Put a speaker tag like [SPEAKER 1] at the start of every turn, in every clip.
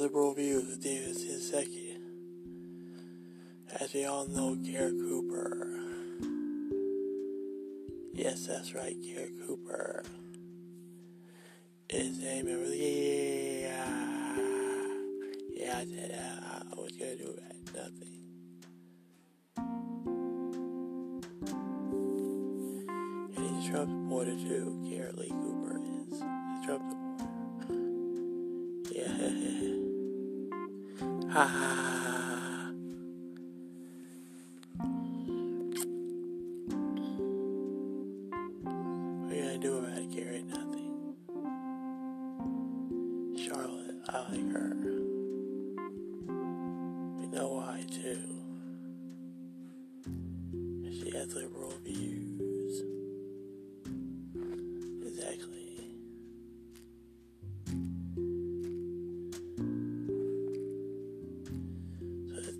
[SPEAKER 1] liberal views David Sisecki. As we all know, Gary Cooper. Yes, that's right, Gary Cooper is a member of the yeah, yeah, I said uh, I was gonna do that, nothing. And he's Trump supporter too, Gary Lee Cooper is. He's Trump supporter. Ha. What are you gonna do about it, Garrett? Nothing. Charlotte, I like her. We know why too. She has liberal views.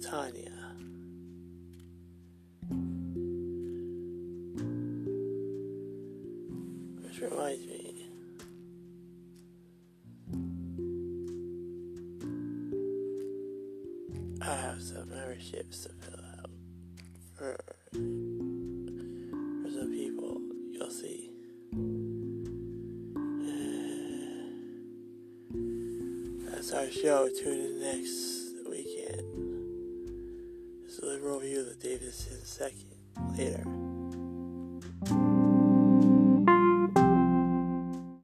[SPEAKER 1] Tanya. Which reminds me. I have some memberships to fill out for, for some people. You'll see. That's our show. Tune in next this in a second later.